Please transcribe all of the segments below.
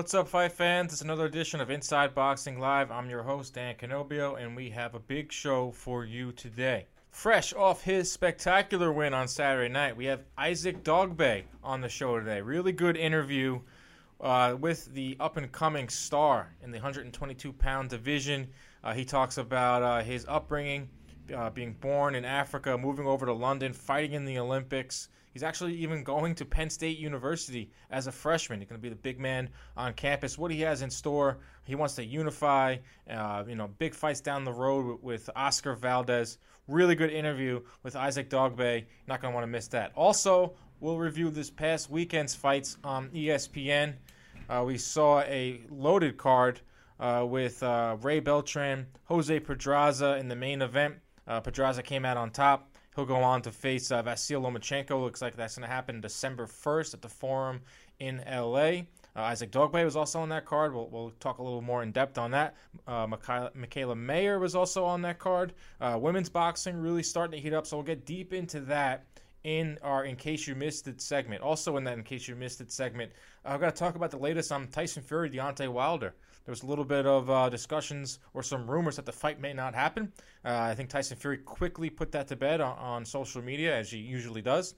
What's up, fight fans? It's another edition of Inside Boxing Live. I'm your host, Dan Canobbio, and we have a big show for you today. Fresh off his spectacular win on Saturday night, we have Isaac Dogboe on the show today. Really good interview uh, with the up and coming star in the 122 pound division. Uh, he talks about uh, his upbringing, uh, being born in Africa, moving over to London, fighting in the Olympics. He's actually even going to Penn State University as a freshman. He's going to be the big man on campus. What he has in store, he wants to unify, uh, you know, big fights down the road with, Oscar Valdez. Really good interview with Isaac Dogboe. Not going to want to miss that. Also, we'll review this past weekend's fights on ESPN. Uh, we saw a loaded card uh, with uh, Ray Beltran, Jose Pedraza in the main event. Uh, Pedraza came out on top. He'll go on to face uh, Vasyl Lomachenko. Looks like that's going to happen December 1st at the Forum in LA. Uh, Isaac Dogboe was also on that card. We'll, we'll talk a little more in depth on that. Uh, Mikaela, Mikaela Mayer was also on that card. Uh, women's boxing really starting to heat up, so we'll get deep into that in our In Case You Missed It segment. Also, in that In Case You Missed It segment, I've got to talk about the latest on Tyson Fury, Deontay Wilder. There was a little bit of uh, discussions or some rumors that the fight may not happen. Uh, I think Tyson Fury quickly put that to bed on, on social media, as he usually does.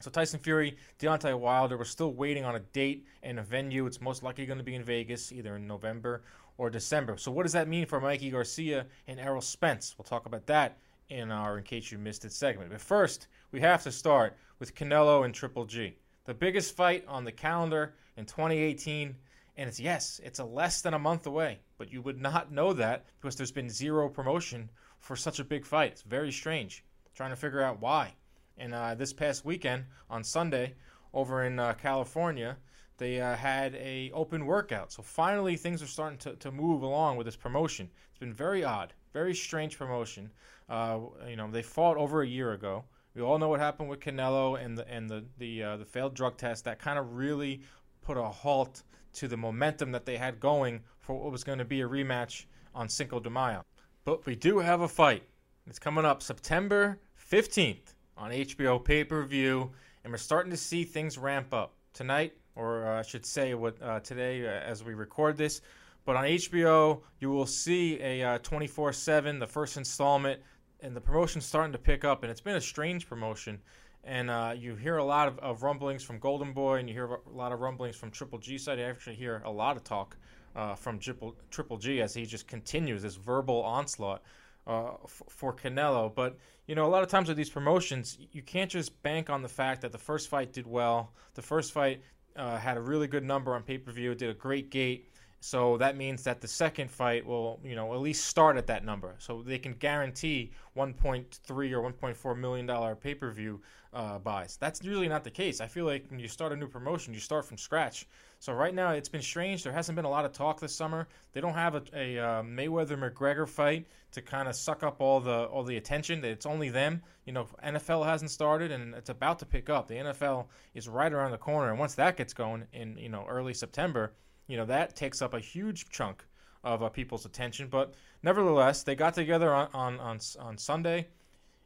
So Tyson Fury, Deontay Wilder, we're still waiting on a date and a venue. It's most likely going to be in Vegas, either in November or December. So what does that mean for Mikey Garcia and Errol Spence? We'll talk about that in our In Case You Missed It segment. But first, we have to start with Canelo and Triple G. The biggest fight on the calendar in 2018 and it's yes, it's a less than a month away, but you would not know that because there's been zero promotion for such a big fight. It's very strange. Trying to figure out why. And uh, this past weekend on Sunday, over in uh, California, they uh, had a open workout. So finally, things are starting to, to move along with this promotion. It's been very odd, very strange promotion. Uh, you know, they fought over a year ago. We all know what happened with Canelo and the and the the, uh, the failed drug test. That kind of really put a halt to the momentum that they had going for what was going to be a rematch on Cinco de Mayo. But we do have a fight. It's coming up September 15th on HBO pay per view, and we're starting to see things ramp up tonight, or uh, I should say, what uh, today uh, as we record this. But on HBO, you will see a uh, 24 7, the first installment, and the promotion's starting to pick up, and it's been a strange promotion and uh, you hear a lot of, of, rumblings from Golden Boy, and you hear a lot of rumblings from Triple G side. You actually hear a lot of talk uh, from Triple, Triple G as he just continues this verbal onslaught uh, f- for Canelo. But you know, a lot of times with these promotions, you can't just bank on the fact that the first fight did well. The first fight uh, had a really good number on pay per view, did a great gate. So that means that the second fight will, you know, at least start at that number. So they can guarantee 1.3 or 1.4 million dollar pay per view uh, buys. That's usually not the case. I feel like when you start a new promotion, you start from scratch. So right now, it's been strange. There hasn't been a lot of talk this summer. They don't have a, a uh, Mayweather McGregor fight to kind of suck up all the all the attention. It's only them. You know, NFL hasn't started, and it's about to pick up. The NFL is right around the corner, and once that gets going in you know early September, you know that takes up a huge chunk of uh, people's attention. But nevertheless, they got together on on on, on Sunday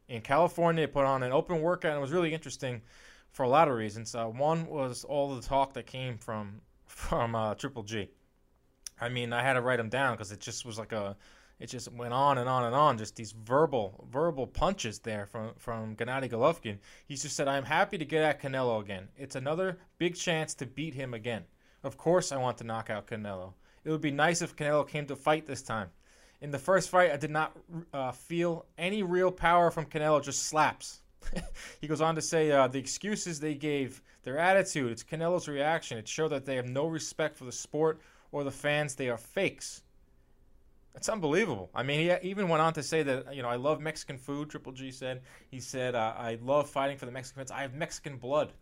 in California. Put on an open workout, and it was really interesting for a lot of reasons. Uh, one was all the talk that came from from uh, Triple G. I mean, I had to write them down because it just was like a, it just went on and on and on. Just these verbal verbal punches there from from Gennady Golovkin. He just said, "I'm happy to get at Canelo again. It's another big chance to beat him again. Of course, I want to knock out Canelo. It would be nice if Canelo came to fight this time." In the first fight, I did not uh, feel any real power from Canelo, just slaps. he goes on to say uh, the excuses they gave, their attitude, it's Canelo's reaction. It showed that they have no respect for the sport or the fans. They are fakes. It's unbelievable. I mean, he even went on to say that, you know, I love Mexican food, Triple G said. He said, uh, I love fighting for the Mexican fans. I have Mexican blood.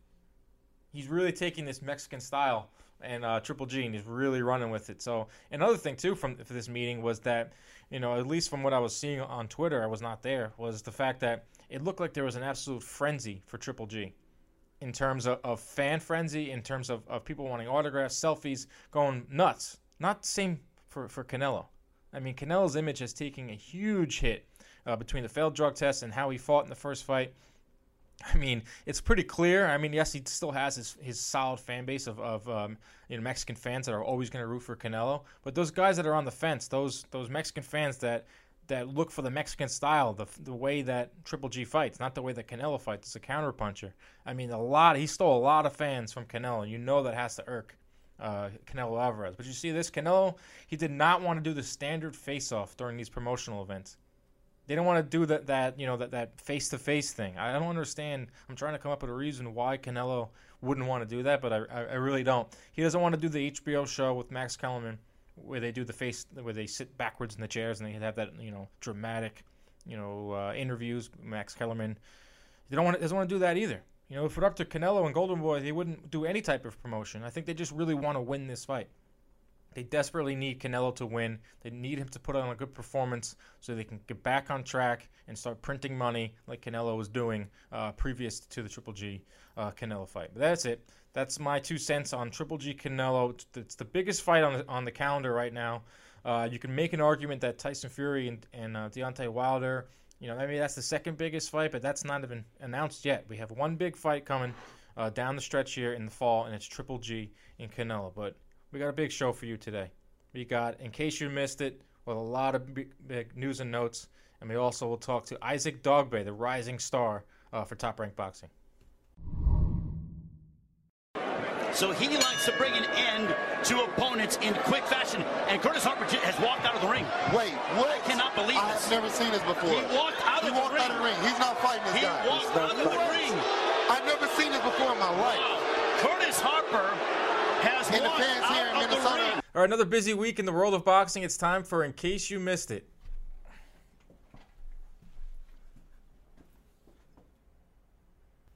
he's really taking this Mexican style and uh, Triple G, and he's really running with it. So another thing too from for this meeting was that, you know, at least from what I was seeing on Twitter, I was not there, was the fact that it looked like there was an absolute frenzy for Triple G. In terms of, of fan frenzy, in terms of, of people wanting autographs, selfies, going nuts. Not the same for, for Canelo. I mean, Canelo's image is taking a huge hit uh, between the failed drug test and how he fought in the first fight. I mean, it's pretty clear. I mean, yes, he still has his, his solid fan base of, of um, you know Mexican fans that are always going to root for Canelo. But those guys that are on the fence, those those Mexican fans that that look for the Mexican style, the the way that Triple G fights, not the way that Canelo fights. It's a counterpuncher. I mean, a lot. He stole a lot of fans from Canelo. You know that has to irk uh, Canelo Alvarez. But you see this Canelo, he did not want to do the standard face-off during these promotional events. They don't want to do that that you know that that face to face thing. I don't understand. I'm trying to come up with a reason why Canelo wouldn't want to do that, but I, I, I really don't. He doesn't want to do the HBO show with Max Kellerman where they do the face where they sit backwards in the chairs and they have that you know dramatic you know uh, interviews. Max Kellerman. They don't want doesn't want to do that either. You know, if it were up to Canelo and Golden Boy, they wouldn't do any type of promotion. I think they just really want to win this fight. They desperately need Canelo to win. They need him to put on a good performance so they can get back on track and start printing money like Canelo was doing uh, previous to the Triple G uh, Canelo fight. But that's it. That's my two cents on Triple G Canelo. It's the biggest fight on the, on the calendar right now. Uh, you can make an argument that Tyson Fury and, and uh, Deontay Wilder, you know, maybe that's the second biggest fight, but that's not even announced yet. We have one big fight coming uh, down the stretch here in the fall, and it's Triple G and Canelo. But we got a big show for you today. We got, in case you missed it, with a lot of big, big news and notes, and we also will talk to Isaac Dogboe, the rising star uh, for Top Rank Boxing. So he likes to bring an end to opponents in quick fashion. And Curtis Harper has walked out of the ring. Wait, what? I cannot believe this. I've never seen this before. He walked out he of walked the ring. out of the ring. He's not fighting this He guy. walked out of the ring. I've never seen this before in my life. Curtis Harper has In the walked fans here in the Minnesota. ring. All right, another busy week in the world of boxing. It's time for In Case You Missed It.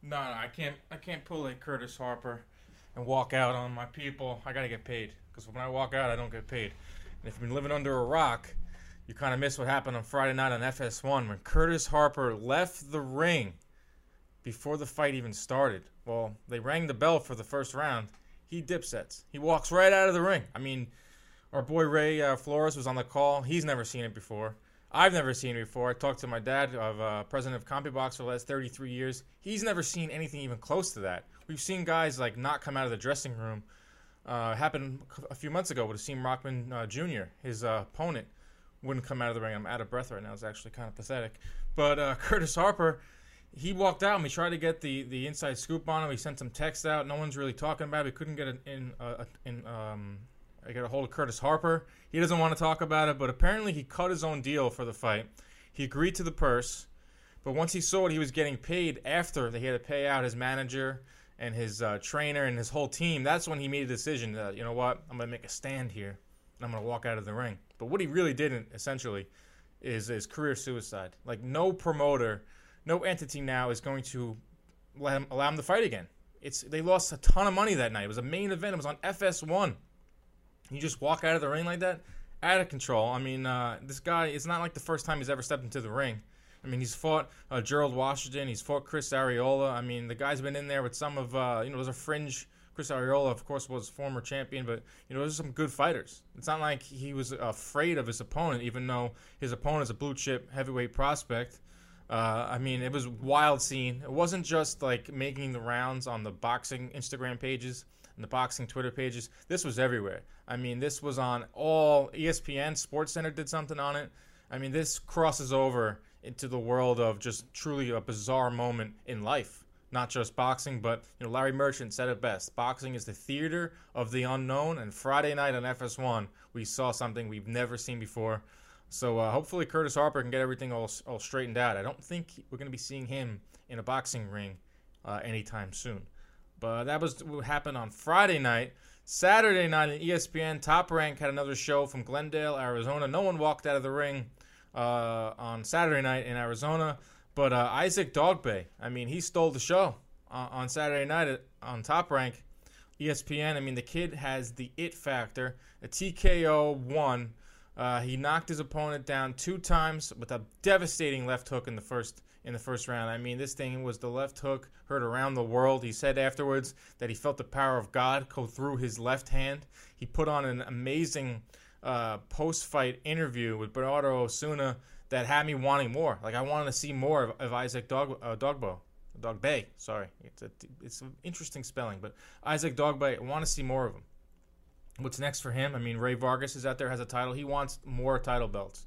No, no, I can't. I can't pull a Curtis Harper and walk out on my people. I gotta get paid because when I walk out, I don't get paid. And if you've been living under a rock, you kind of miss what happened on Friday night on FS1 when Curtis Harper left the ring before the fight even started. Well, they rang the bell for the first round. He dip sets. He walks right out of the ring. I mean, our boy Ray uh, Flores was on the call. He's never seen it before. I've never seen it before. I talked to my dad, of uh, president of CompuBox for the last 33 years. He's never seen anything even close to that. We've seen guys like not come out of the dressing room. Uh, happened a few months ago with Hasim Rahman uh, Jr. His uh, opponent wouldn't come out of the ring. I'm out of breath right now. It's actually kind of pathetic. But uh, Curtis Harper, he walked out and we tried to get the, the inside scoop on him. We sent some text out. No one's really talking about it. We couldn't get it in uh, in um, I got a hold of Curtis Harper. He doesn't want to talk about it, but apparently he cut his own deal for the fight. He agreed to the purse, but once he saw what he was getting paid after that he had to pay out his manager and his uh, trainer and his whole team, that's when he made a decision that you know what, I'm gonna make a stand here and I'm gonna walk out of the ring. But what he really didn't essentially is is career suicide. Like no promoter, no entity now is going to let him allow him to fight again. It's they lost a ton of money that night. It was a main event. It was on FS1. You just walk out of the ring like that, out of control. I mean, uh, this guy. It's not like the first time he's ever stepped into the ring. I mean, he's fought uh, Gerald Washington. He's fought Chris Arreola. I mean, the guy's been in there with some of uh, you know, those a fringe. Chris Arreola, of course, was former champion, but you know, those are some good fighters. It's not like he was afraid of his opponent, even though his opponent is a blue chip heavyweight prospect. Uh, I mean, it was wild scene. It wasn't just like making the rounds on the boxing Instagram pages and the boxing Twitter pages. This was everywhere. I mean, this was on all ESPN, Sports Center did something on it. I mean, this crosses over into the world of just truly a bizarre moment in life. Not just boxing, but you know, Larry Merchant said it best. Boxing is the theater of the unknown, and Friday night on FS1, we saw something we've never seen before. So uh, hopefully Curtis Harper can get everything all, all straightened out. I don't think we're going to be seeing him in a boxing ring uh, anytime soon. But that was what happened on Friday night. Saturday night E ESPN, Top Rank had another show from Glendale, Arizona. No one walked out of the ring uh, on Saturday night in Arizona, but uh, Isaac Dogboe. I mean, he stole the show. uh, on Saturday night at, on Top Rank, ESPN. I mean, the kid has the it factor. A TKO one. Uh, he knocked his opponent down two times with a devastating left hook in the first in the first round. I mean, this thing was the left hook heard around the world. He said afterwards that he felt the power of God go through his left hand. He put on an amazing uh, post-fight interview with Bernardo Osuna that had me wanting more. Like I wanted to see more of, of Isaac Dog, uh, Dogbo. Dogboe, sorry, it's a, it's an interesting spelling, but Isaac Dogboe, I want to see more of him. What's next for him? I mean, Rey Vargas is out there, has a title. He wants more title belts.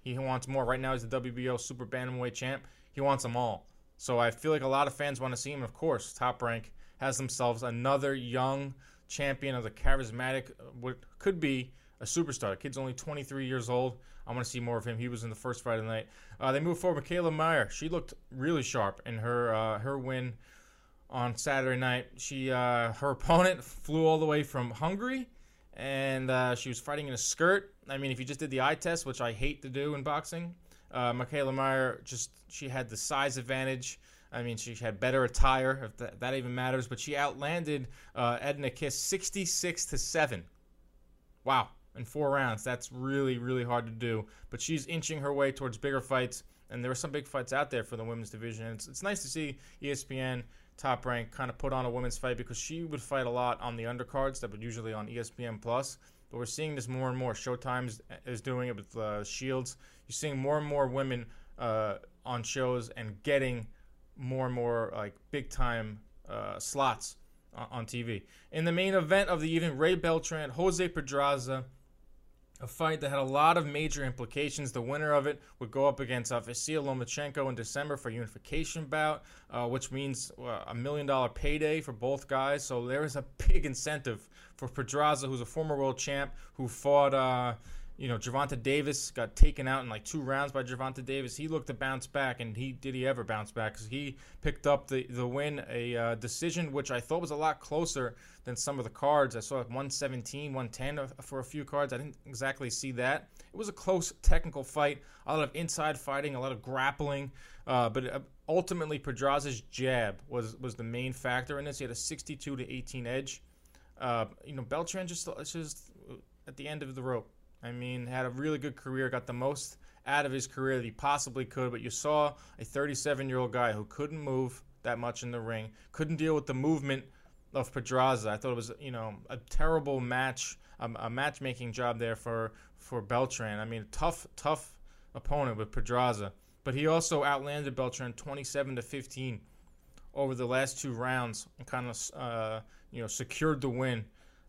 He wants more. Right now, he's the WBO Super Bantamweight champ. He wants them all. So I feel like a lot of fans want to see him. Of course, Top Rank has themselves another young champion of the charismatic, what could be a superstar. The kid's only 23 years old. I want to see more of him. He was in the first fight of the night. Uh, they move forward. Mikaela Mayer. She looked really sharp in her uh, her win on Saturday night. She uh, her opponent flew all the way from Hungary, and uh, she was fighting in a skirt. I mean, if you just did the eye test, which I hate to do in boxing, uh, Mikaela Mayer just she had the size advantage. I mean, she had better attire, if that, that even matters. But she outlanded uh, Edina Kiss 66 to seven. Wow, in four rounds. That's really, really hard to do. But she's inching her way towards bigger fights, and there are some big fights out there for the women's division. It's, it's nice to see ESPN Top Rank kind of put on a women's fight because she would fight a lot on the undercards that would usually on ESPN Plus. But we're seeing this more and more. Showtime is doing it with uh, Shields. You're seeing more and more women uh, on shows and getting more and more like big time uh, slots on TV. In the main event of the evening, Ray Beltran, Jose Pedraza, a fight that had a lot of major implications. The winner of it would go up against uh, Vasyl Lomachenko in December for unification bout, uh, which means uh, a million dollar payday for both guys. So there is a big incentive for Pedraza, who's a former world champ, who fought uh, you know, Gervonta Davis got taken out in like two rounds by Gervonta Davis. He looked to bounce back, and he did he ever bounce back? Because he picked up the the win, a uh, decision which I thought was a lot closer than some of the cards. I saw like 117, 110 for a few cards. I didn't exactly see that. It was a close technical fight, a lot of inside fighting, a lot of grappling, uh, but uh, ultimately Pedraza's jab was was the main factor in this. He had a 62 to 18 edge. Uh, you know, Beltran just just at the end of the rope I mean, had a really good career, got the most out of his career that he possibly could. But you saw a 37 year old guy who couldn't move that much in the ring, couldn't deal with the movement of Pedraza. I thought it was, you know, a terrible match, um, a matchmaking job there for for Beltran. I mean, tough, tough opponent with Pedraza, but he also outlanded Beltran 27 to 15 over the last two rounds and kind of, uh, you know, secured the win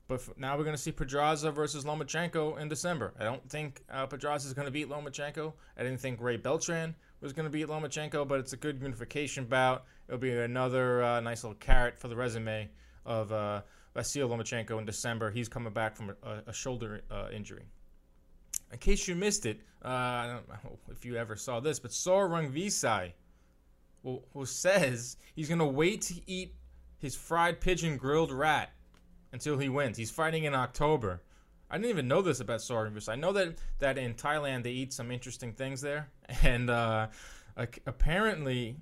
but now we're going to see Pedraza versus Lomachenko in December. I don't think uh, Pedraza is going to beat Lomachenko. I didn't think Ray Beltran was going to beat Lomachenko, but it's a good unification bout. It'll be another uh, nice little carrot for the resume of uh, Vasyl Lomachenko in December. He's coming back from a, a shoulder uh, injury. In case you missed it, uh, I don't know if you ever saw this, but Sor Rungvisai, who, who says he's going to wait to eat his fried pigeon grilled rat until he wins. He's fighting in October. I didn't even know this about Sorghum I know that, that in Thailand they eat some interesting things there, and uh, apparently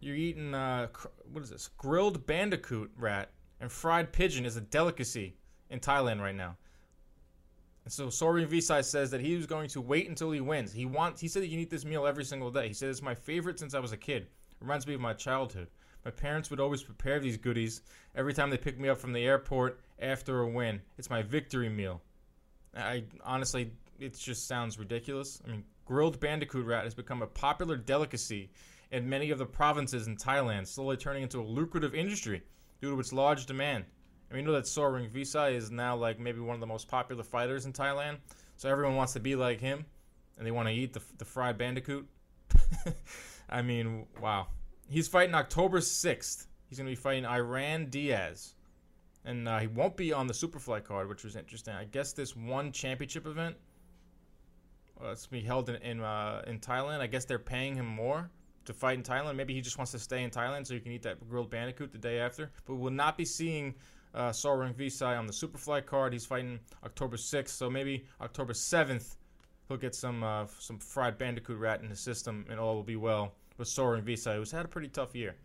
you're eating uh, what is this grilled bandicoot rat and fried pigeon is a delicacy in Thailand right now. And so Sor Rungvisai says that he was going to wait until he wins. He wants. He said he can eat this meal every single day. He said it's my favorite since I was a kid. Reminds me of my childhood. My parents would always prepare these goodies every time they picked me up from the airport after a win. It's my victory meal. I honestly, it just sounds ridiculous. I mean, grilled bandicoot rat has become a popular delicacy in many of the provinces in Thailand, slowly turning into a lucrative industry due to its large demand. And we know that Sor Rungvisai is now like maybe one of the most popular fighters in Thailand, so everyone wants to be like him, and they want to eat the, the fried bandicoot. I mean, wow. He's fighting October 6th. He's going to be fighting Iran Diaz. And uh, he won't be on the Superfly card, which was interesting. I guess this one championship event uh, it's going to be held in in, uh, in Thailand. I guess they're paying him more to fight in Thailand. Maybe he just wants to stay in Thailand so he can eat that grilled bandicoot the day after. But we'll not be seeing uh, Sor Rungvisai on the Superfly card. He's fighting October 6th, so maybe October 7th he'll get some uh, some fried bandicoot rat in his system, and all will be well with Sor Rungvisai, who's had a pretty tough year.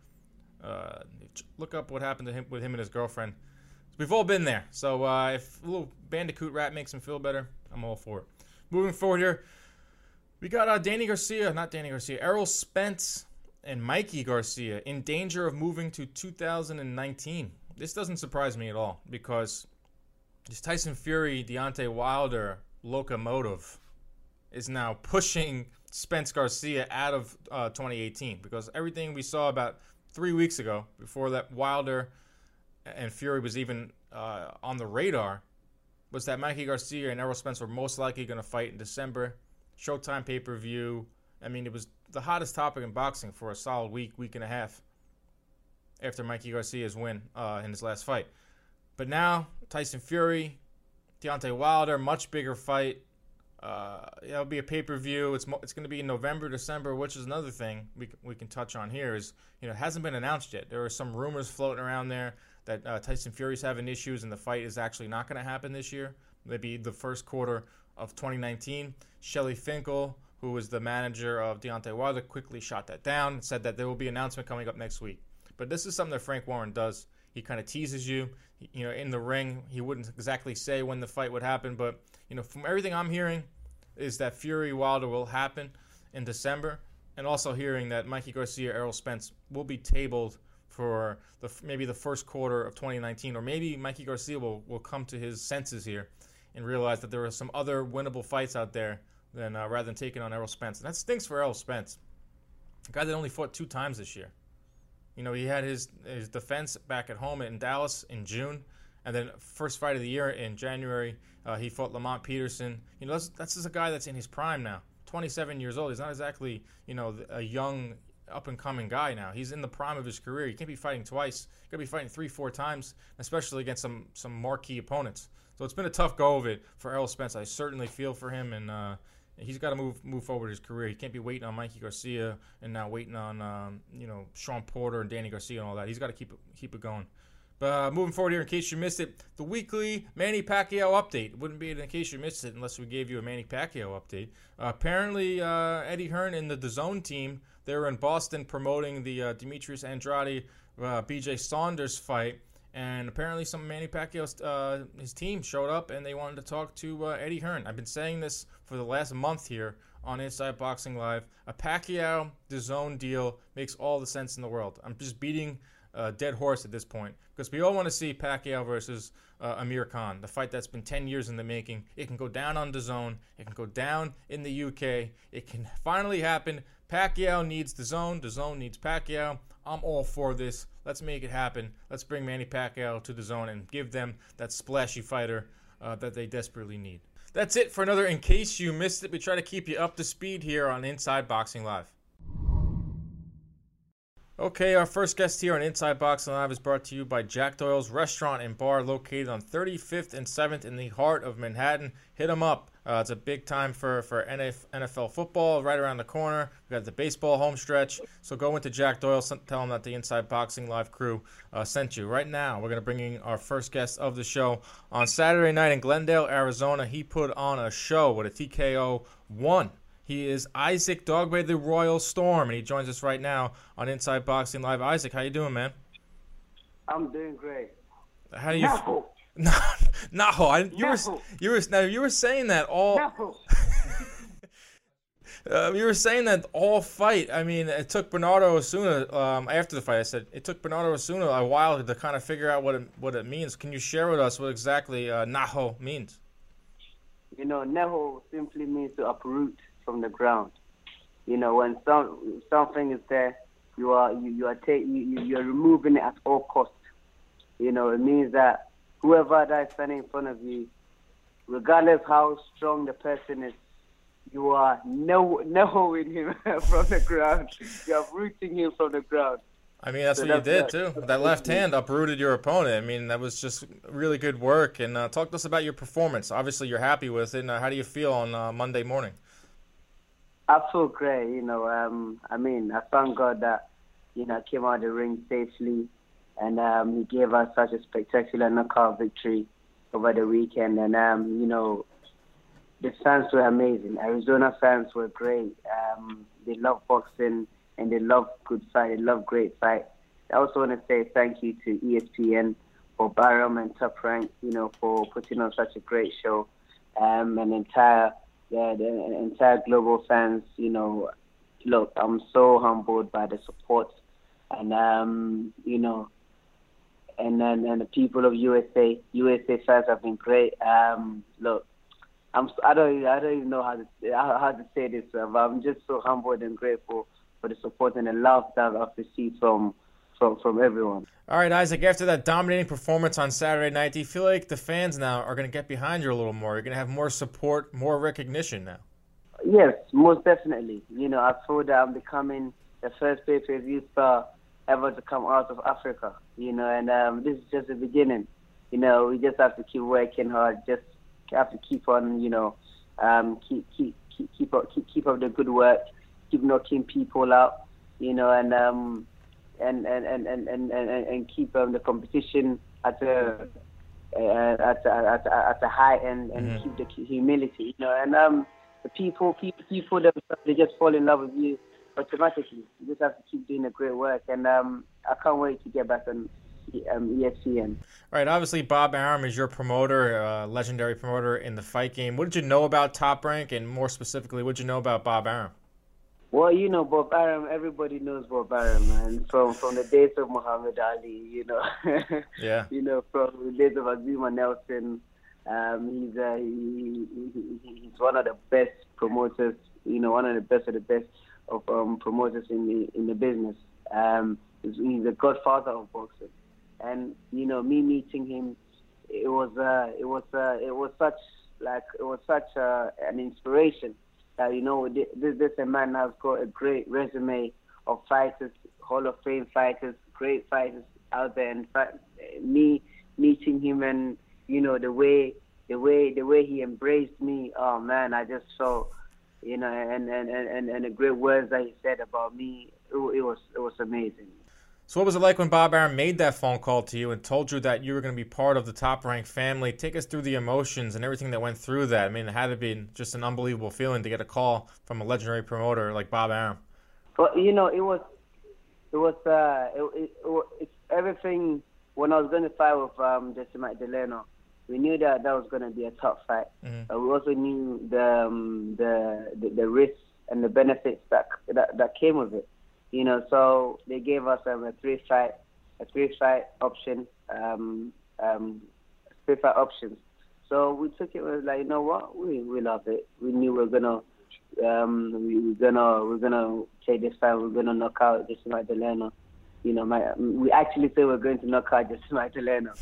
Uh, look up what happened to him with him and his girlfriend. We've all been there. So uh, if a little Bandicoot rap makes him feel better, I'm all for it. Moving forward here, we got uh, Danny Garcia, not Danny Garcia, Errol Spence and Mikey Garcia in danger of moving to 2019. This doesn't surprise me at all because this Tyson Fury, Deontay Wilder locomotive is now pushing Spence Garcia out of uh, 2018 because everything we saw about three weeks ago, before that Wilder and Fury was even uh, on the radar, was that Mikey Garcia and Errol Spence were most likely going to fight in December. Showtime pay per view. I mean, it was the hottest topic in boxing for a solid week, week and a half after Mikey Garcia's win uh, in his last fight. But now, Tyson Fury, Deontay Wilder, much bigger fight. Uh, it'll be a pay per view. It's mo- it's going to be in November, December, which is another thing we c- we can touch on here. Is you know it hasn't been announced yet. There are some rumors floating around there that uh, Tyson Fury's having issues and the fight is actually not going to happen this year. Maybe the first quarter of 2019. Shelly Finkel, who was the manager of Deontay Wilder, quickly shot that down and said that there will be an announcement coming up next week. But this is something that Frank Warren does. He kind of teases you. You know, in the ring, he wouldn't exactly say when the fight would happen, but you know, from everything I'm hearing, is that Fury Wilder will happen in December, and also hearing that Mikey Garcia, Errol Spence will be tabled for the maybe the first quarter of 2019, or maybe Mikey Garcia will will come to his senses here and realize that there are some other winnable fights out there than uh, rather than taking on Errol Spence. And that stinks for Errol Spence, a guy that only fought two times this year. You know, he had his his defense back at home in Dallas in June, and then first fight of the year in January, uh, he fought Lamont Peterson. You know, that's that's just a guy that's in his prime now, 27 years old. He's not exactly you know a young up and coming guy now. He's in the prime of his career. He can't be fighting twice. He's gonna be fighting three, four times, especially against some some marquee opponents. So it's been a tough go of it for Errol Spence. I certainly feel for him, and uh, he's got to move move forward his career. He can't be waiting on Mikey Garcia and now waiting on um, you know Sean Porter and Danny Garcia and all that. He's got to keep it keep it going. But uh, moving forward here, in case you missed it, the weekly Manny Pacquiao update wouldn't be in case you missed it unless we gave you a Manny Pacquiao update. Uh, apparently, uh, Eddie Hearn and the DAZN team they were in Boston promoting the uh, Demetrius Andrade uh, B.J. Saunders fight, and apparently some Manny Pacquiao's uh, his team showed up and they wanted to talk to uh, Eddie Hearn. I've been saying this for the last month here on Inside Boxing Live. A Pacquiao DAZN deal makes all the sense in the world. I'm just beating a dead horse at this point because we all want to see Pacquiao versus uh, Amir Khan, the fight that's been 10 years in the making. It can go down on DAZN. It can go down in the UK. It can finally happen. Pacquiao needs DAZN. DAZN needs Pacquiao. I'm all for this. Let's make it happen. Let's bring Manny Pacquiao to the zone and give them that splashy fighter uh, that they desperately need. That's it for another In Case You Missed It. We try to keep you up to speed here on Inside Boxing Live. Okay, our first guest here on Inside Boxing Live is brought to you by Jack Doyle's Restaurant and Bar located on 35th and 7th in the heart of Manhattan. Hit them up. Uh, it's a big time for, for NFL football right around the corner. we got the baseball home stretch. So go into Jack Doyle, tell him that the Inside Boxing Live crew uh, sent you. Right now, we're going to bring in our first guest of the show. On Saturday night in Glendale, Arizona, he put on a show with a TKO 1. He is Isaac Dogboe, the Royal Storm, and he joins us right now on Inside Boxing Live. Isaac, how you doing, man? I'm doing great. How do you? No, No, no, I, you were you were now you were saying that all no. uh, you were saying that all fight. I mean, it took Bernardo Osuna um, after the fight. I said it took Bernardo Osuna a while to kind of figure out what it what it means. Can you share with us what exactly uh, Naho means? You know, neho simply means to uproot from the ground. You know, when some something is there, you are you, you are you, you you are removing it at all costs. You know, it means that whoever that is standing in front of you, regardless how strong the person is, you are no nehoing him from the ground. You are rooting him from the ground. I mean, that's So what you did that's- too. That left hand uprooted your opponent. I mean, that was just really good work. And uh, talk to us about your performance. Obviously, you're happy with it. And, uh, how do you feel on uh, Monday morning? I feel great, you know. Um, I mean, I thank God that, you know, I came out of the ring safely, and um, he gave us such a spectacular knockout victory over the weekend. And um, you know, the fans were amazing. Arizona fans were great. Um, they love boxing and they love good fight. They love great fight. I also want to say thank you to ESPN for Baram and Top Rank, you know, for putting on such a great show. Um, and entire the, the entire global fans, you know, look, I'm so humbled by the support, and um, you know, and then and the people of USA, USA fans have been great. Um, look, I'm I don't I don't even know how to how to say this, but I'm just so humbled and grateful for the support and the love that I've received from from from everyone. All right, Isaac. After that dominating performance on Saturday night, do you feel like the fans now are going to get behind you a little more? You're going to have more support, more recognition now. Yes, most definitely. You know, I feel that I'm becoming the first pay-per-view star ever to come out of Africa. You know, and um, this is just the beginning. You know, we just have to keep working hard. Just have to keep on. You know, um, keep keep keep keep up keep keep up the good work. Keep knocking people out. You know, and um, and and and and and, and, and keep um, the competition at a uh, at, a, at, a, at a high end and Mhm. keep the humility. You know, and um, the people people people they just fall in love with you automatically. You just have to keep doing the great work, and um, I can't wait to get back on um, ESPN. All right, obviously Bob Arum is your promoter, uh, legendary promoter in the fight game. What did you know about Top Rank, and more specifically, what did you know about Bob Arum? Well, you know Bob Arum. Everybody knows Bob Arum, man. From from the days of Muhammad Ali, you know. Yeah. you know, from the days of Azuma Nelson. Um, he's uh, he, he, he- he's one of the best promoters. You know, one of the best of the best of um, promoters in the in the business. Um, he's, the godfather of boxing, and you know, me meeting him, it was uh, it was uh, it was such like it was such uh, an inspiration that you know this this a man has got a great resume of fighters, Hall of Fame fighters, great fighters out there. And me meeting him and you know the way the way the way he embraced me, oh man, I just felt you know and and and and, the great words that he said about me, it, it was it was amazing. So, what was it like when Bob Arum made that phone call to you and told you that you were going to be part of the top ranked family? Take us through the emotions and everything that went through that. I mean, it had to be just an unbelievable feeling to get a call from a legendary promoter like Bob Arum. But you know, it was, it was, uh, it, it, it, it's everything. When I was going to fight with um, Decimite Delano, we knew that that was going to be a tough fight. Mhm. But we also knew the um, the, the the risks and the benefits that that, that came with it. You know, so they gave us um, a three fight, a three fight option, um, um, three fight options. So we took it. We was like, you know what? We we love it. We knew we were gonna um, we, we're gonna we're gonna take this fight. We're gonna knock out this Delano. You know, my we actually said we're going to knock out this Delano,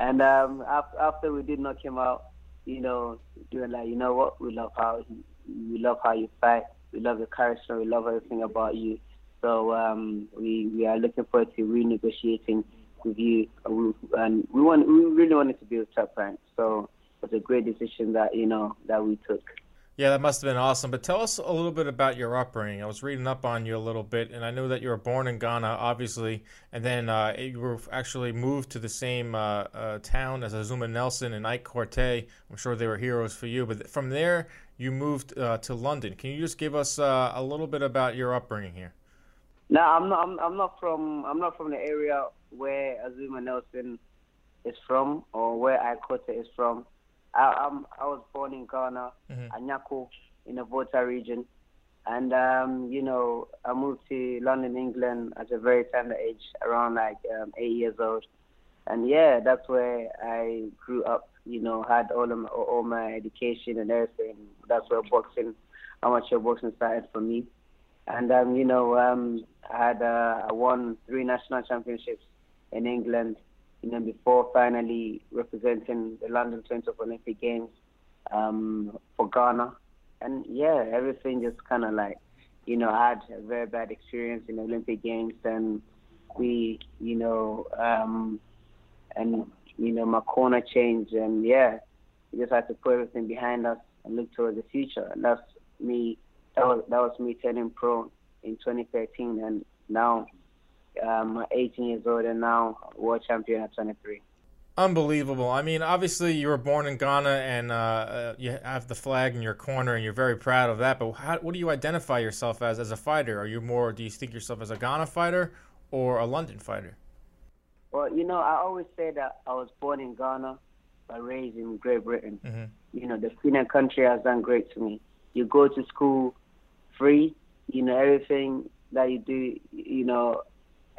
and um, after, we did knock him out, you know, we were like, you know what? We love how we love how you fight. We love your character. We love everything about you. So um, we we are looking forward to renegotiating with you, and we, and we want we really wanted to be with Top Rank. So it was a great decision that you know that we took. Yeah, that must have been awesome. But tell us a little bit about your upbringing. I was reading up on you a little bit, and I knew that you were born in Ghana, obviously, and then uh, you were actually moved to the same uh, uh, town as Azuma Nelson and Ike Quartey. I'm sure they were heroes for you. But from there, you moved uh, to London. Can you just give us uh, a little bit about your upbringing here? No, I'm not. I'm, I'm not from. I'm not from the area where Azuma Nelson is from, or where Ike Quartey is from. I, I'm. I was born in Ghana, Mhm. Anyako, in the Volta region, and um, you know, I moved to London, England, at a very tender age, around like um, eight years old, and yeah, that's where I grew up. You know, had all of my, all my education and everything. That's where boxing, amateur boxing started for me and um, you know, um, I had uh, I won three national championships in England, you know, before finally representing the London 20th Olympic Games um, for Ghana, and yeah, everything just kind of like, you know, I had a very bad experience in the Olympic Games, and we, you know, um, and you know, my corner changed, and yeah, we just had to put everything behind us and look towards the future, and that's me that was that was me turning pro in 2013, and now um, I'm 18 years old, and now world champion at 23. Unbelievable. I mean, obviously, you were born in Ghana and uh, uh, you have the flag in your corner, and you're very proud of that. But how, what do you identify yourself as as a fighter? Are you more? Do you think yourself as a Ghana fighter, or a London fighter? Well, you know, I always say that I was born in Ghana, but raised in Great Britain. Mm-hmm. You know, the Queen country has done great to me. You go to school free. You know, everything that you do, you know,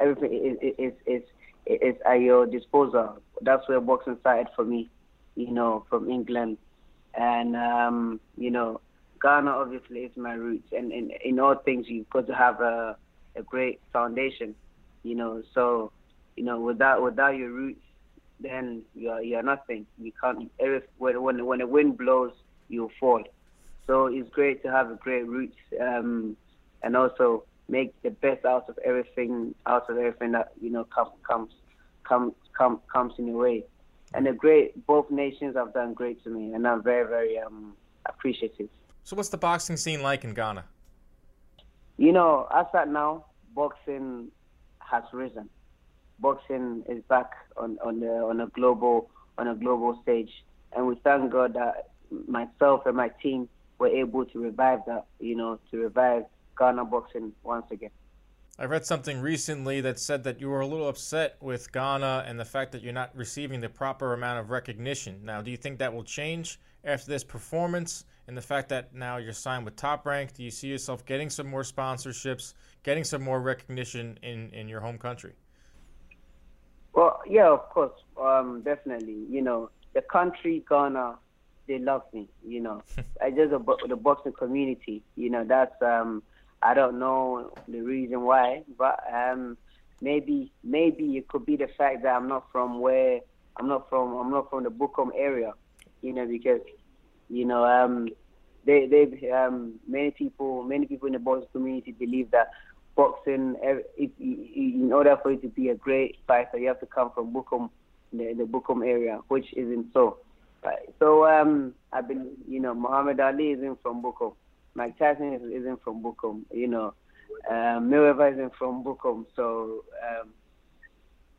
everything is is is is at your disposal. That's where boxing started for me. You know, from England, and um, you know, Ghana obviously is my roots. And in in all things, you've got to have a a great foundation. You know, so you know, without without your roots, then you're you're nothing. You can't. Every, when when the wind blows, you'll fall. So it's great to have a great roots, um, and also make the best out of everything, out of everything that you know comes comes comes comes comes in your way. And the great both nations have done great to me, and I'm very very um, appreciative. So, what's the boxing scene like in Ghana? You know, as at now, boxing has risen. Boxing is back on, on the on a global on a global stage, and we thank God that myself and my team were able to revive that. You know, to revive Ghana boxing once again. I read something recently that said that you were a little upset with Ghana and the fact that you're not receiving the proper amount of recognition. Now, do you think that will change after this performance and the fact that now you're signed with Top Rank? Do you see yourself getting some more sponsorships, getting some more recognition in, in your home country? Well, yeah, of course, um, definitely. You know, the country Ghana, they love me. You know, I just the, the boxing community. You know, that's um, I don't know the reason why, but um, maybe maybe it could be the fact that I'm not from where I'm not from. I'm not from the Bukom area. You know, because you know um, they they um, many people many people in the boxing community believe that boxing if, in order for you to be a great fighter you have to come from Bukom the, the Bukom area which isn't so right so um I've been you know Muhammad Ali isn't from Bukom Mike Tyson isn't from Bukom you know uh, Mayweather isn't from Bukom so um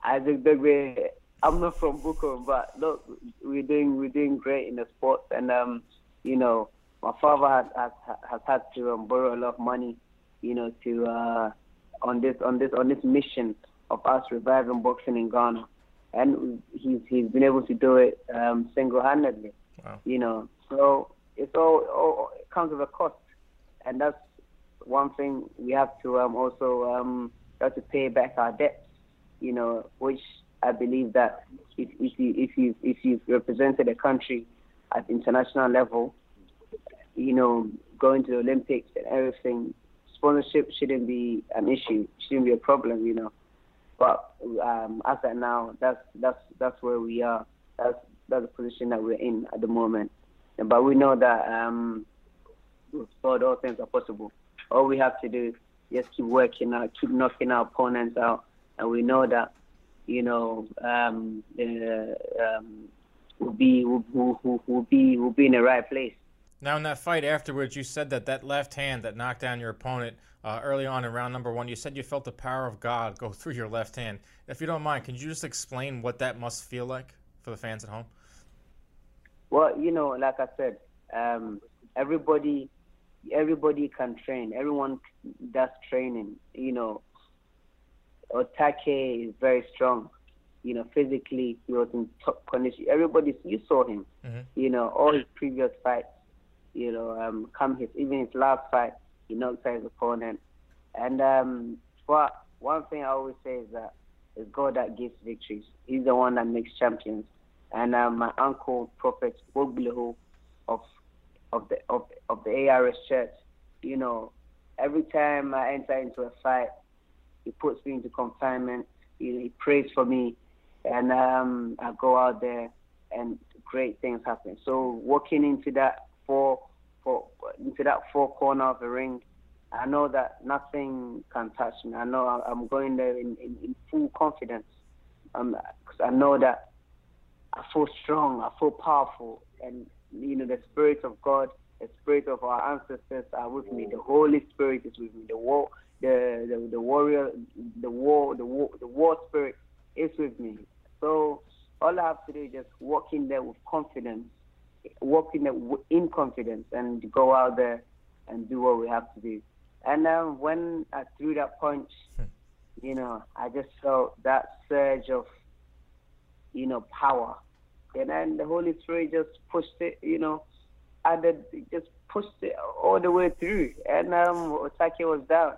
Isaac Dogboe I'm not from Bukom but look we're doing we're doing great in the sports and um you know my father has has, has had to um, borrow a lot of money you know, to uh, on this on this on this mission of us reviving boxing in Ghana, and he's he's been able to do it um, single-handedly. Wow. You know, so it's all, all it comes with a cost, and that's one thing we have to um, also um, have to pay back our debts. You know, which I believe that if if you if you if you've represented a country at international level, you know, going to the Olympics and everything, sponsorship shouldn't be an issue, shouldn't be a problem, you know. But um, as of now, that's that's that's where we are. That's that's the position that we're in at the moment. But we know that um, God, all things are possible. All we have to do is keep working out, keep knocking our opponents out, and we know that you know um, uh, um, we'll be we'll, we'll, we'll be we'll be in the right place. Now, in that fight afterwards, you said that that left hand that knocked down your opponent uh, early on in round number one, you said you felt the power of God go through your left hand. If you don't mind, can you just explain what that must feel like for the fans at home? Well, you know, like I said, um, everybody, everybody can train. Everyone does training. You know, Otake is very strong. You know, physically, he was in top condition. Everybody, you saw him. Mm-hmm. You know, all his previous fights you know, um, come his even his last fight, he knocked out his opponent. And um, one thing I always say is that it's God that gives victories. He's the one that makes champions. And um, my uncle, Prophet Wogbliho of of the of, of the ARS Church, you know, every time I enter into a fight, he puts me into confinement. He, he prays for me, and um, I go out there, and great things happen. So walking into that four, four into that four corner of the ring, I know that nothing can touch me. I know I'm going there in, in, in full confidence. Um, cause I know that I feel strong, I feel powerful, and you know the spirit of God, the spirit of our ancestors are with me. The Holy Spirit is with me. The war, the the, the warrior, the war, the war, the war spirit is with me. So all I have to do is just walk in there with confidence walk in, there in confidence and go out there and do what we have to do. And um, when I threw that punch, you know, I just felt that surge of, you know, power. And then the Holy Spirit just pushed it, you know, added, just pushed it all the way through. And um, Otake was down.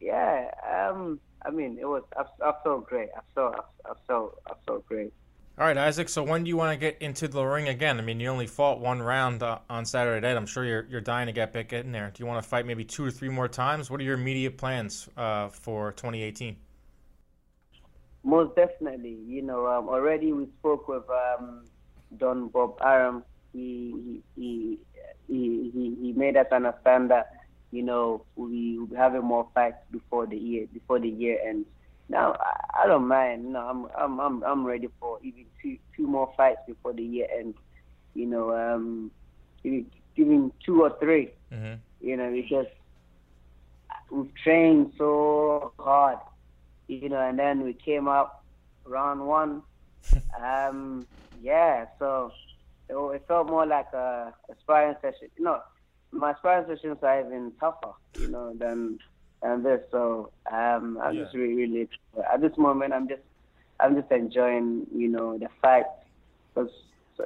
Yeah, um, I mean, it was, I, I felt great. I felt, I, I felt, I felt great. All right, Isaac. So when do you want to get into the ring again? I mean, you only fought one round uh, on Saturday night. I'm sure you're you're dying to get back in there. Do you want to fight maybe two or three more times? What are your immediate plans uh, for 2018? Most definitely. You know, um, already we spoke with um, Don Bob Arum. He he, he he he made us understand that you know we will be having more fights before the year before the year ends. Now I, I don't mind. No, I'm I'm I'm I'm ready for even two two more fights before the year ends. You know, um, even, even two or 3 Mm-hmm. You know, because we've trained so hard. You know, and then we came up round one. um, yeah, so it, it felt more like a, a sparring session. No, my sparring sessions are even tougher. You know, than and this. So um, I'm Yeah. just really, really at this moment. I'm just, I'm just enjoying, you know, the fight because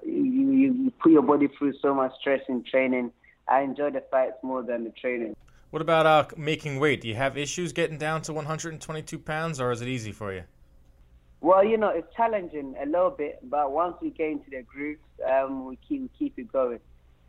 you, you you put your body through so much stress in training. I enjoy the fights more than the training. What about uh, making weight? Do you have issues getting down to 122 pounds, or is it easy for you? Well, you know, it's challenging a little bit, but once we get into the grooves, um, we keep we keep it going.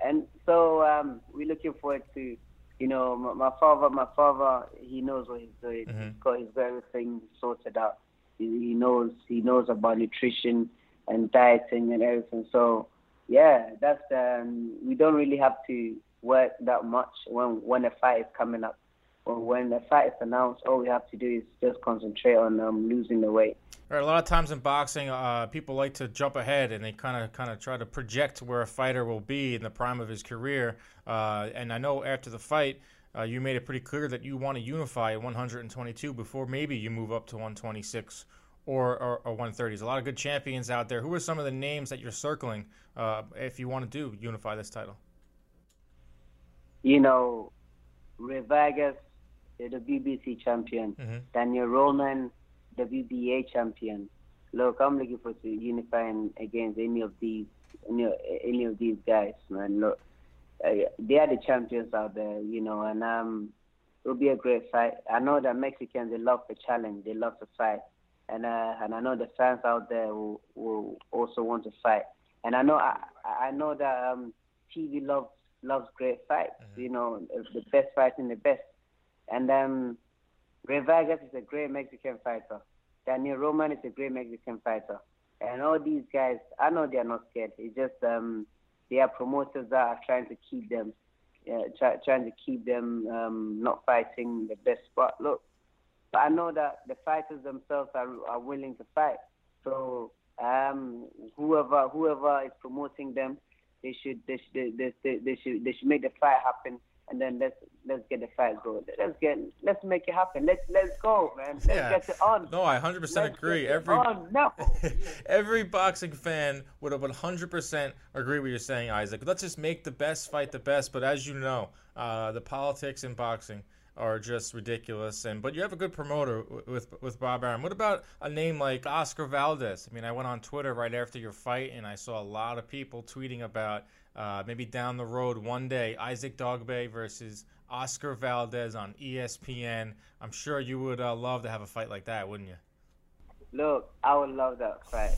And so um, we're looking forward to, you know, my, my father. My father, he knows what he's doing. Mhm. He's got he's everything sorted out. He, he knows he knows about nutrition and dieting and everything. So yeah, that's um, we don't really have to work that much when when a fight is coming up. Or when the fight is announced, all we have to do is just concentrate on um, losing the weight. Right, a lot of times in boxing, uh, people like to jump ahead and they kind of kind of try to project where a fighter will be in the prime of his career. Uh, and I know after the fight, uh, you made it pretty clear that you want to unify at 122 before maybe you move up to 126 or, or, or 130. There's a lot of good champions out there. Who are some of the names that you're circling uh, if you want to do unify this title? You know, Rey Vargas, the WBC champion, Mhm. Daniel Roman, WBA champion. Look, I'm looking forward to unifying against any of these, any, any of these guys, man. Look, uh, they are the champions out there, you know, and um, it'll be a great fight. I know that Mexicans they love the challenge, they love to fight, and uh, and I know the fans out there will, will also want to fight, and I know I I know that um, TV loves loves great fights, you know, the best fighting the best, and um, Rey Vargas is a great Mexican fighter. Daniel Roman is a great Mexican fighter. And all these guys, I know they are not scared. It's just um, they are promoters that are trying to keep them, uh, try, trying to keep them um, not fighting the best spot. Look, but I know that the fighters themselves are are willing to fight. So um, whoever whoever is promoting them, they should they should they, they, they should they should make the fight happen. And then let's let's get the fight going. Let's get let's make it happen. Let's let's go, man. Let's Yeah. get it on. No, I 100% Let's agree. Every on now. Every boxing fan would have 100% agree with you saying, Isaac. Let's just make the best fight the best. But as you know, uh, the politics in boxing are just ridiculous. And but you have a good promoter with with Bob Arum. What about a name like Oscar Valdez? I mean, I went on Twitter right after your fight, and I saw a lot of people tweeting about uh, maybe down the road one day Isaac Dogboe versus Oscar Valdez on ESPN. I'm sure you would uh, love to have a fight like that, wouldn't you? Look, I would love that fight.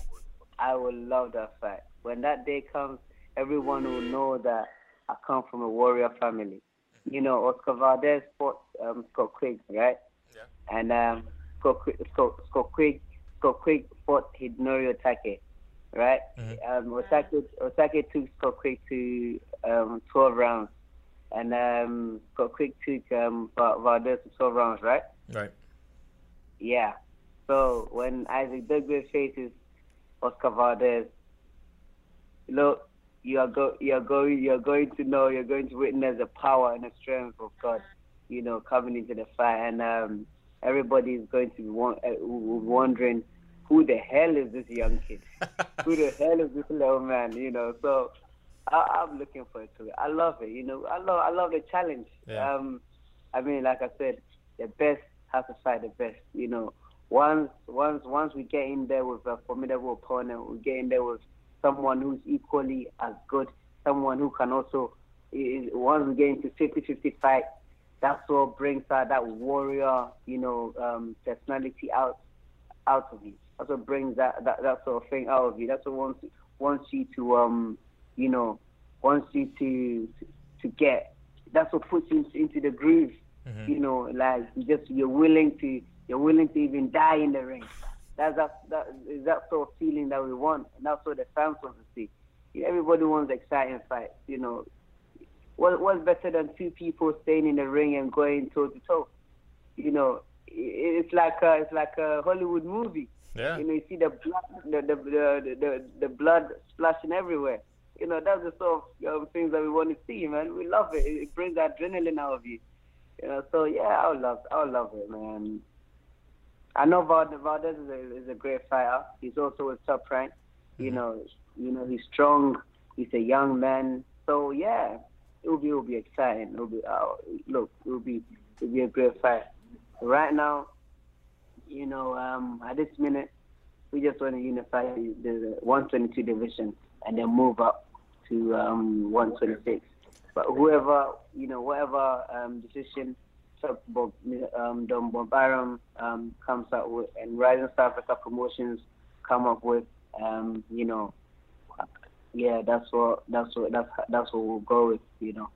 I would love that fight. When that day comes, everyone will know that I come from a warrior family. You know, Oscar Valdez fought um, Scott Quigg, right? Yeah. And um, Scott, Scott, Scott Quigg, Scott Quigg fought Hidenori Otake, right? Um, Otake, Otake took Scott Quigg to um, 12 rounds, and um, Scott Quigg took um, Valdez to 12 rounds, right? Right. Yeah. So when Isaac Dogboe faces Oscar Valdez, look, you are go you are going you are going to know you're going to witness the power and the strength of God, you know, coming into the fight, and um, everybody is going to be won- uh, wondering who the hell is this young kid? who the hell is this little man? You know, so I, I'm looking forward to it. I love it. You know, I love I love the challenge. Yeah. Um, I mean, like I said, the best has to fight the best. You know, once once once we get in there with a formidable opponent, we get in there with someone who's equally as good, someone who can also once we get into 50-50 fight, that's what brings out that warrior, you know, um, personality out out of you. That's what brings that, that that sort of thing out of you. That's what wants wants you to um, you know, wants you to to get. That's what puts you into the groove. Mm-hmm. You know, like you just you're willing to you're willing to even die in the ring. That's that that is that sort of feeling that we want, and that's what the fans want to see. Everybody wants exciting fights. You know, what what's better than two people staying in the ring and going toe to toe? You know, it's like a, it's like a Hollywood movie. Yeah. You know, you see the blood, the the the the, the blood splashing everywhere. You know, that's the sort of um, things that we want to see, man. We love it. It brings adrenaline out of you. You know, so yeah, I love, I love it, man. I know Valdez, is a, is a great fighter. He's also a top rank. You mm-hmm. know, you know he's strong. He's a young man. So yeah, it will be it will be exciting. It will be uh, look, it will be it will be a great fight. Right now, you know, um, at this minute, we just want to unify the 122 division and then move up to um, 126. But whoever, you know, whatever um, decision Bob, um, Don Bob Arum um, comes up with and Rising Star Africa Promotions come up with, um, you know, yeah, that's what that's what that's that's what we'll go with, you know.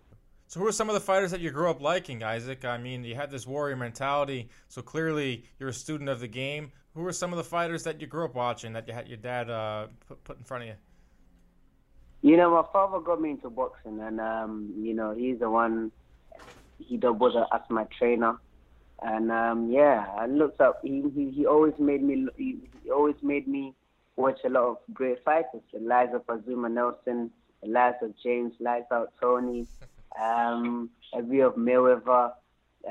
So, who are some of the fighters that you grew up liking, Isaac? I mean, you had this warrior mentality, so clearly you're a student of the game. Who are some of the fighters that you grew up watching that you had your dad uh, put, put in front of you? You know, my father got me into boxing, and um, you know, he's the one. He was as my trainer, and um, yeah, I looked up. He, he he always made me. He, he always made me watch a lot of great fighters, Eliza Azumah Nelson, Eliza James, Out Tony, um, a bit of Mayweather,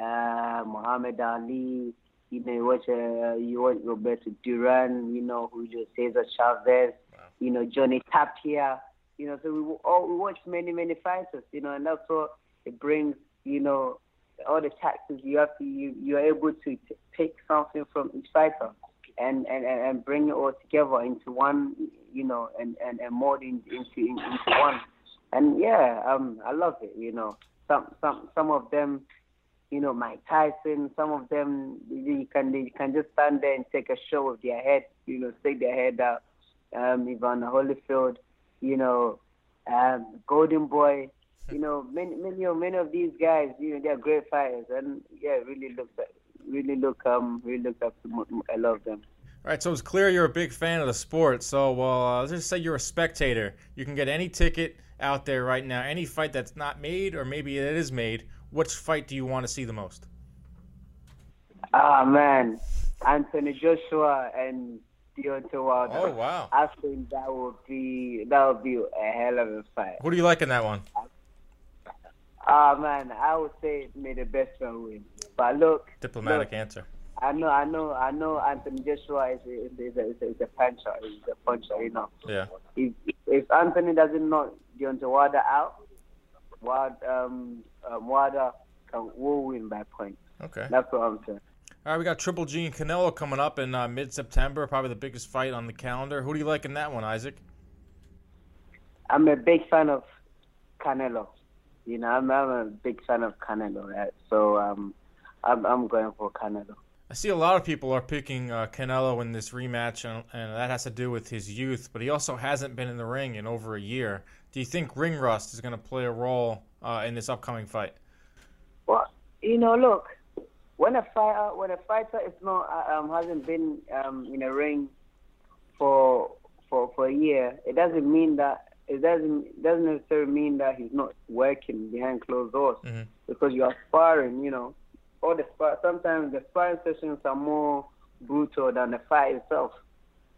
uh, Muhammad Ali. You know, you watch uh, you watch Roberto Duran. You know, Julio Cesar Chavez. Wow. You know, Johnny Tapia. You know, so we all we watch many many fighters. You know, and that's what it brings. You know, all the tactics you have to you you are able to t- take something from each fighter and, and, and bring it all together into one, you know, and, and, and mold in, into in, into one. And yeah, um, I love it. You know, some some some of them, you know, Mike Tyson. Some of them, you can they can just stand there and take a show with their head. You know, stick their head out. Um, Evander Holyfield. You know, um, Golden Boy. You know, many many of many of these guys. You know, they're great fighters, and yeah, really looks really look um really look up to I love them. All right, so it's clear you're a big fan of the sport. So, well, uh, let's just say you're a spectator. You can get any ticket out there right now, any fight that's not made or maybe it is made. Which fight do you want to see the most? Ah man, Anthony Joshua and Deontay Wilder. Oh wow! I think that would be that would be a hell of a fight. Who do you like in that one? Ah man, I would say may the best one win. But look, diplomatic look, answer. I know, I know, I know. Anthony Joshua is a, is a, is a, is a puncher. He's a puncher, you know. Yeah. If if Anthony doesn't knock Deontay Wilder out, Wilder, um, um, Wilder can will win by points. Okay. That's what I'm saying. All right, we got Triple G and Canelo coming up in uh, mid-September. Probably the biggest fight on the calendar. Who do you like in that one, Isaac? I'm a big fan of Canelo. You know, I'm, I'm a big fan of Canelo, right? So um, I'm, I'm going for Canelo. I see a lot of people are picking uh, Canelo in this rematch, and, and, that has to do with his youth. But he also hasn't been in the ring in over a year. Do you think ring rust is going to play a role uh, in this upcoming fight? Well, you know, look, when a fighter when a fighter is not uh, um, hasn't been um, in a ring for for for a year, it doesn't mean that it doesn't doesn't necessarily mean that he's not working behind closed doors mm-hmm. because you are sparring. You know, all the spar. Sometimes the sparring sessions are more brutal than the fight itself.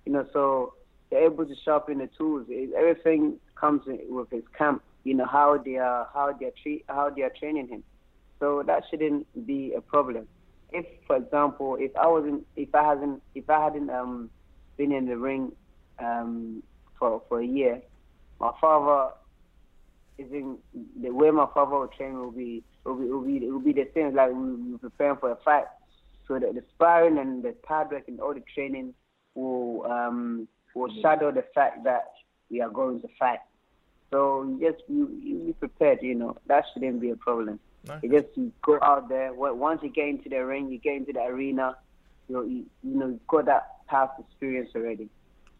You know, so they're able to sharpen the tools. It, everything comes with his camp. You know how they are how they are treat how they are training him. So that shouldn't be a problem. If, for example, if I wasn't, if I hasn't, if I hadn't um, been in the ring um, for for a year, my father is in the way my father will train will be will be will be, will be the same like we, we preparing for a fight. so that the sparring and the hard work and all the training will um, will shadow the fact that we are going to fight. So just you, you be prepared. You know that shouldn't be a problem. No. You just you go out there. Once you get into the ring, you get into the arena. You know, you, you know you've got that past experience already.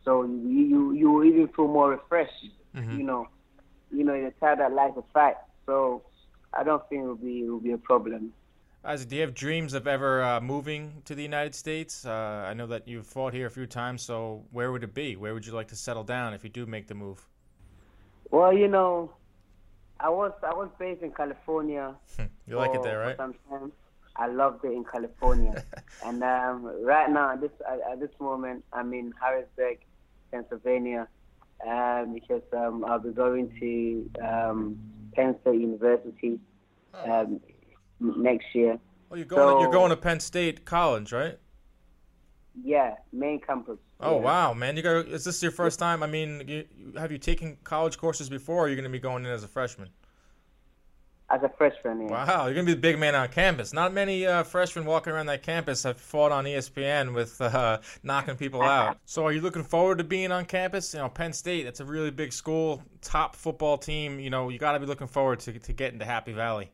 So you you you will even feel more refreshed. You know, you know the type that like to fight. So I don't think it will be it will be a problem. Isaac, do you have dreams of ever uh, moving to the United States? Uh, I know that you've fought here a few times, so where would it be? Where would you like to settle down if you do make the move? Well, you know, I was I was based in California. You like it there, right? some time. I loved it in California, and um, right now at this at, at this moment I'm in Harrisburg, Pennsylvania, um, because um, I'll be going to um, Penn State University um, next year. Well, you're going. you're going to Penn State College, right? Yeah, main campus. Oh yeah. wow, man! You go. Is this your first time? I mean, you- have you taken college courses before? Or are you going to be going in as a freshman? As a freshman, yeah. Wow, you're going to be the big man on campus. Not many uh, freshmen walking around that campus have fought on ESPN with uh, knocking people out. So, are you looking forward to being on campus? You know, Penn State. That's a really big school, top football team. You know, you got to be looking forward to to getting to Happy Valley.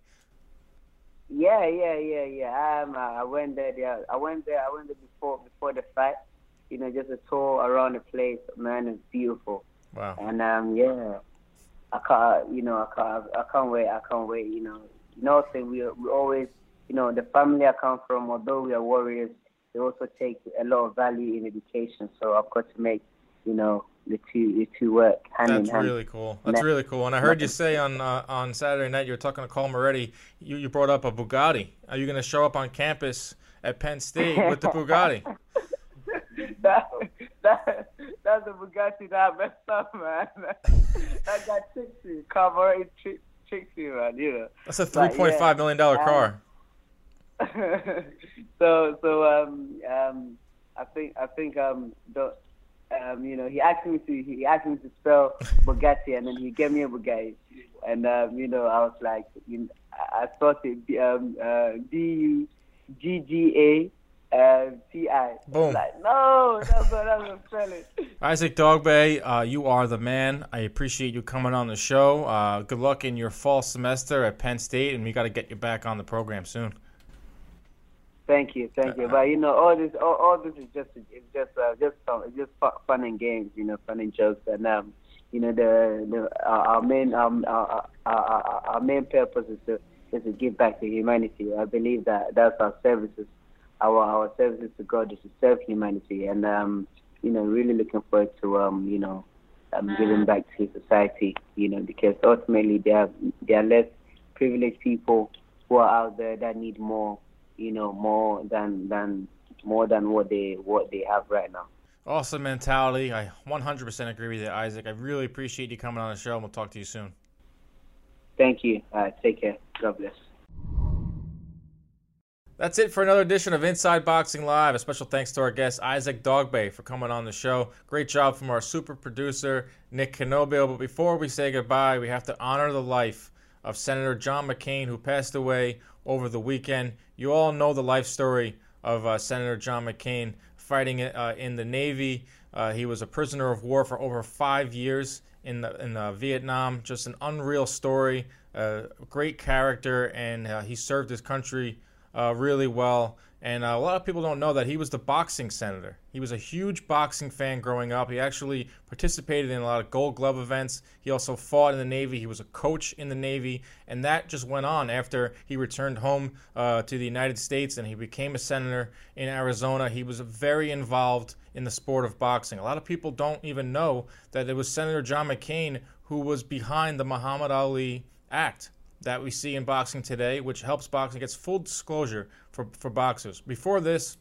Yeah, yeah, yeah, yeah. Um, I went there. Yeah, I went there. I went there before before the fight. You know, just a tour around the place. Man, it's beautiful. Wow. And um, yeah, I can't. You know, I can't. I can't wait. I can't wait. You know, you know, thing we we always. You know, the family I come from, although we are warriors, they also take a lot of value in education. So I've got to make, you know, the two the two work hand That's in hand. really cool. That's really cool. And I heard you say on uh, on Saturday night you were talking to Carl Moretti. You you brought up a Bugatti. Are you going to show up on campus at Penn State with the Bugatti? that, that, that's a Bugatti that I messed up, man. that got tricked me. Carburetor trick, tricked me, man. You know. That's a three point yeah, five million dollar um, car. so so um um I think I think um the um you know he asked me to he asked me to spell Bugatti and then he gave me a Bugatti and um you know I was like you know, I spelled it um uh B U G G A uh T I. Boom. Like no, that's not that's not spelling. Isaac Dogboe, uh, you are the man. I appreciate you coming on the show. Uh, good luck in your fall semester at Penn State, and we got to get you back on the program soon. Thank you, thank you. But you know, all this, all, all this is just, it's just, uh, just, fun, it's just fun and games. You know, fun and jokes. And um, you know, the, the our, our main, um, our, our, our, our main purpose is to, is to give back to humanity. I believe that that's our services. Our, our services to God is to serve humanity, and um, you know, really looking forward to, um, you know, um, giving back to society. You know, because ultimately there are there are less privileged people who are out there that need more you know, more than than more than what they what they have right now. Awesome mentality. I 100% agree with you, Isaac. I really appreciate you coming on the show, and we'll talk to you soon. Thank you. Uh, take care. God bless. That's it for another edition of Inside Boxing Live. A special thanks to our guest Isaac Dogboe for coming on the show. Great job from our super producer Nick Canobbio. But before we say goodbye, we have to honor the life of Senator John McCain, who passed away over the weekend. You all know the life story of uh, Senator John McCain fighting uh, in the Navy. Uh, he was a prisoner of war for over five years in the, in uh, Vietnam. Just an unreal story. Uh, great character, and uh, he served his country uh, really well. And uh, a lot of people don't know that he was the boxing senator. He was a huge boxing fan growing up. He actually participated in a lot of Gold Glove events. He also fought in the Navy. He was a coach in the Navy, and that just went on after he returned home uh, to the United States and he became a senator in Arizona. He was very involved in the sport of boxing. A lot of people don't even know that it was Senator John McCain who was behind the Muhammad Ali Act that we see in boxing today, which helps boxing gets full disclosure for, for boxers. Before this,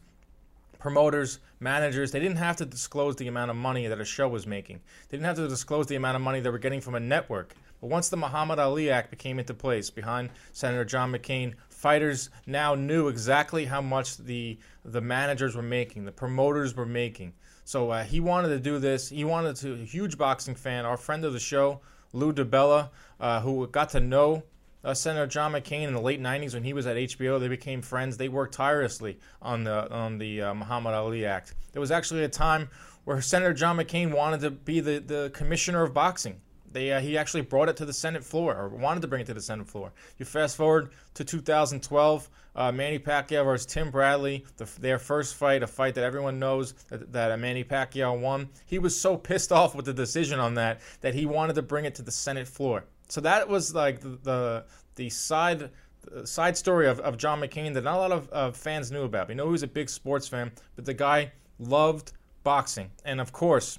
promoters, managers, they didn't have to disclose the amount of money that a show was making. They didn't have to disclose the amount of money they were getting from a network. But once the Muhammad Ali Act became into place behind Senator John McCain, fighters now knew exactly how much the the managers were making, the promoters were making. So uh, he wanted to do this. He wanted to. A huge boxing fan, our friend of the show, Lou DiBella, uh, who got to know uh, Senator John McCain in the late '90s when he was at HBO. They became friends. They worked tirelessly on the on the uh, Muhammad Ali Act. There was actually a time where Senator John McCain wanted to be the, the commissioner of boxing. They, uh, he actually brought it to the Senate floor, or wanted to bring it to the Senate floor. You fast forward to 2012, uh, Manny Pacquiao versus Tim Bradley, the, their first fight, a fight that everyone knows that, that uh, Manny Pacquiao won. He was so pissed off with the decision on that that he wanted to bring it to the Senate floor. So that was like the the, the side the side story of, of John McCain that not a lot of uh, fans knew about. We know he was a big sports fan, but the guy loved boxing, and of course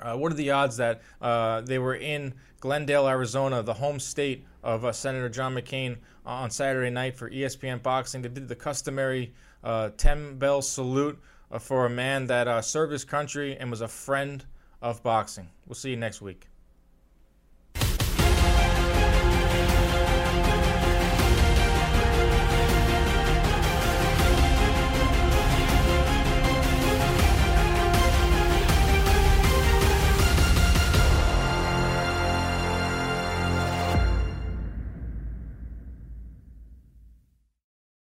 uh, what are the odds that uh, they were in Glendale, Arizona, the home state of uh, Senator John McCain, uh, on Saturday night for ESPN Boxing? They did the customary uh, 10 bell salute uh, for a man that served his country and was a friend of boxing. We'll see you next week.